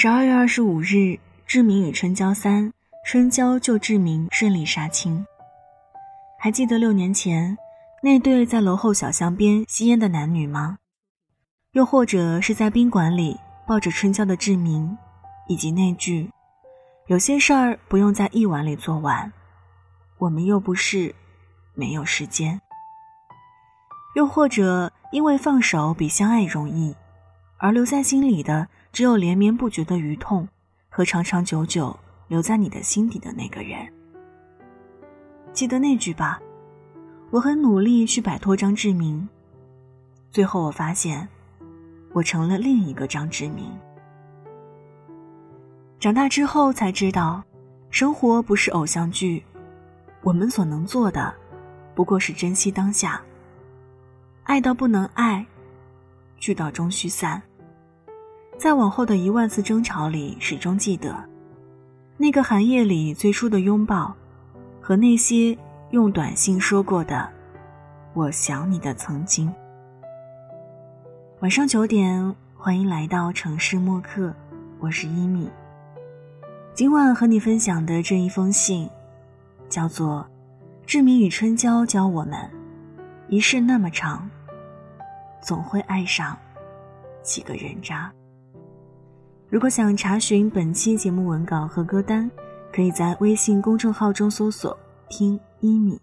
十二月二十五日，志明与春娇三，春娇救志明顺利杀青。还记得六年前那对在楼后小巷边吸烟的男女吗？又或者是在宾馆里抱着春娇的志明，以及那句“有些事儿不用在一晚里做完”，我们又不是没有时间。又或者因为放手比相爱容易，而留在心里的。只有连绵不绝的余痛，和长长久久留在你的心底的那个人。记得那句吧，我很努力去摆脱张志明，最后我发现，我成了另一个张志明。长大之后才知道，生活不是偶像剧，我们所能做的，不过是珍惜当下。爱到不能爱，聚到终须散。在往后的一万次争吵里，始终记得那个寒夜里最初的拥抱，和那些用短信说过的“我想你”的曾经。晚上九点，欢迎来到城市默客，我是一米。今晚和你分享的这一封信，叫做《志明与春娇教我们：一世那么长，总会爱上几个人渣》。如果想查询本期节目文稿和歌单，可以在微信公众号中搜索“听一米”。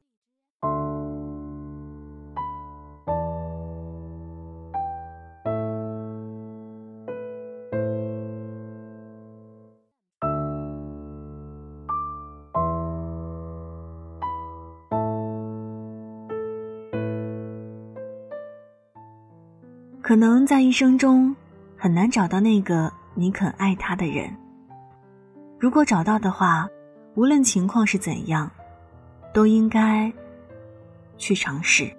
可能在一生中很难找到那个。你肯爱他的人，如果找到的话，无论情况是怎样，都应该去尝试。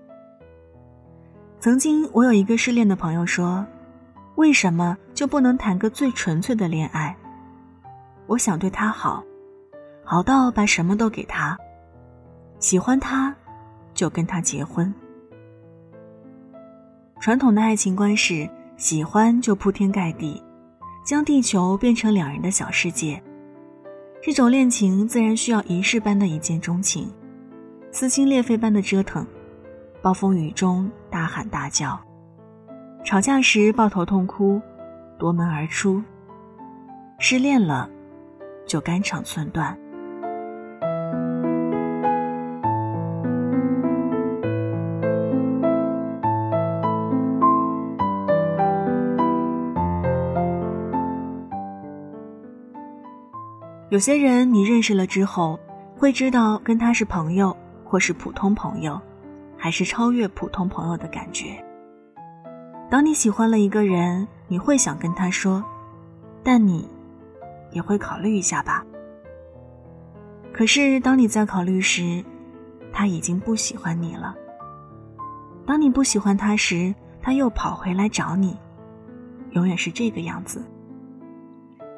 曾经我有一个失恋的朋友说：“为什么就不能谈个最纯粹的恋爱？我想对他好，好到把什么都给他，喜欢他，就跟他结婚。”传统的爱情观是喜欢就铺天盖地。将地球变成两人的小世界，这种恋情自然需要仪式般的一见钟情，撕心裂肺般的折腾，暴风雨中大喊大叫，吵架时抱头痛哭，夺门而出。失恋了，就肝肠寸断。有些人你认识了之后，会知道跟他是朋友，或是普通朋友，还是超越普通朋友的感觉。当你喜欢了一个人，你会想跟他说，但你也会考虑一下吧。可是当你在考虑时，他已经不喜欢你了。当你不喜欢他时，他又跑回来找你，永远是这个样子。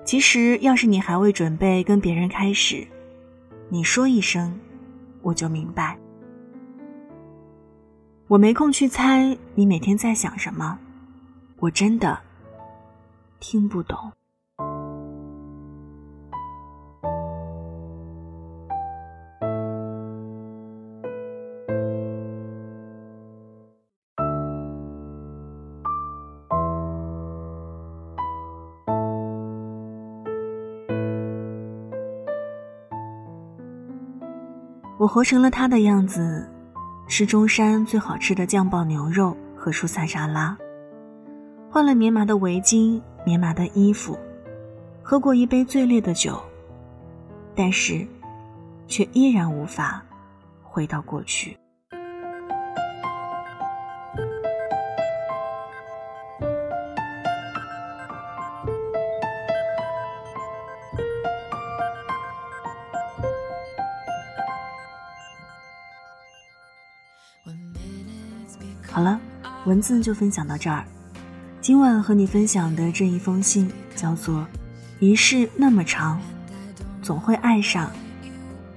其实，要是你还未准备跟别人开始，你说一声，我就明白。我没空去猜你每天在想什么，我真的听不懂。我活成了他的样子，吃中山最好吃的酱爆牛肉和蔬菜沙拉，换了棉麻的围巾、棉麻的衣服，喝过一杯最烈的酒，但是，却依然无法回到过去。好了，文字就分享到这儿。今晚和你分享的这一封信叫做《一世那么长，总会爱上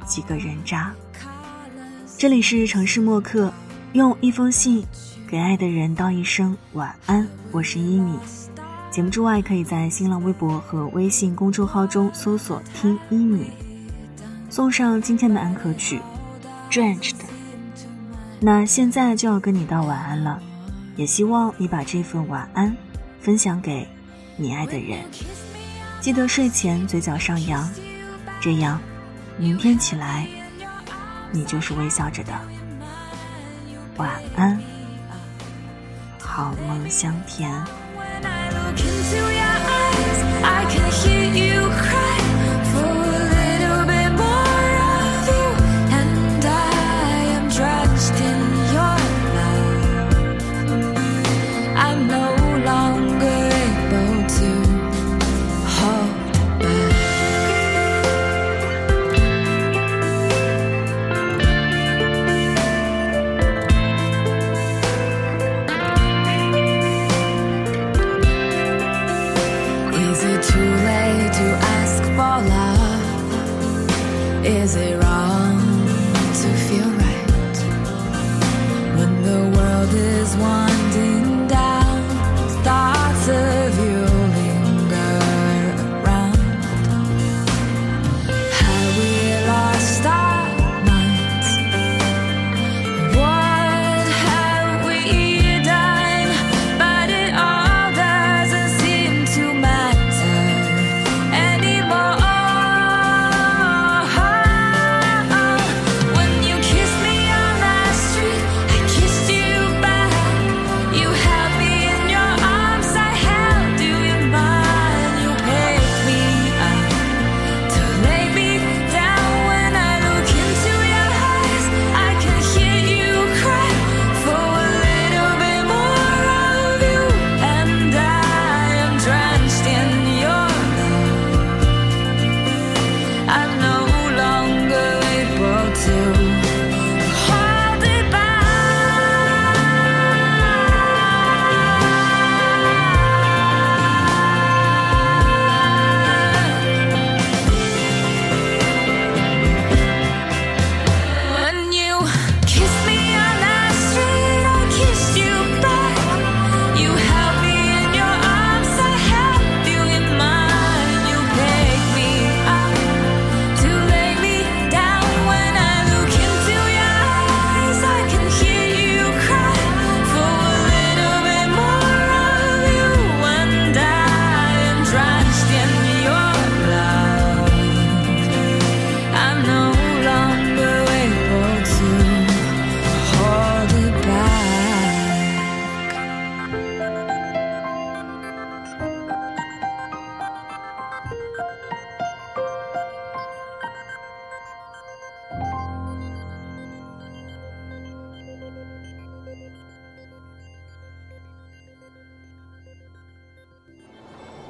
几个人渣》。这里是城市默客，用一封信给爱的人道一声晚安。我是一米，节目之外，可以在新浪微博和微信公众号中搜索“听一米”，送上今天的安可曲《Drench》。那现在就要跟你道晚安了，也希望你把这份晚安分享给你爱的人。记得睡前嘴角上扬，这样明天起来你就是微笑着的。晚安，好梦香甜。Is it wrong to feel right when the world is winding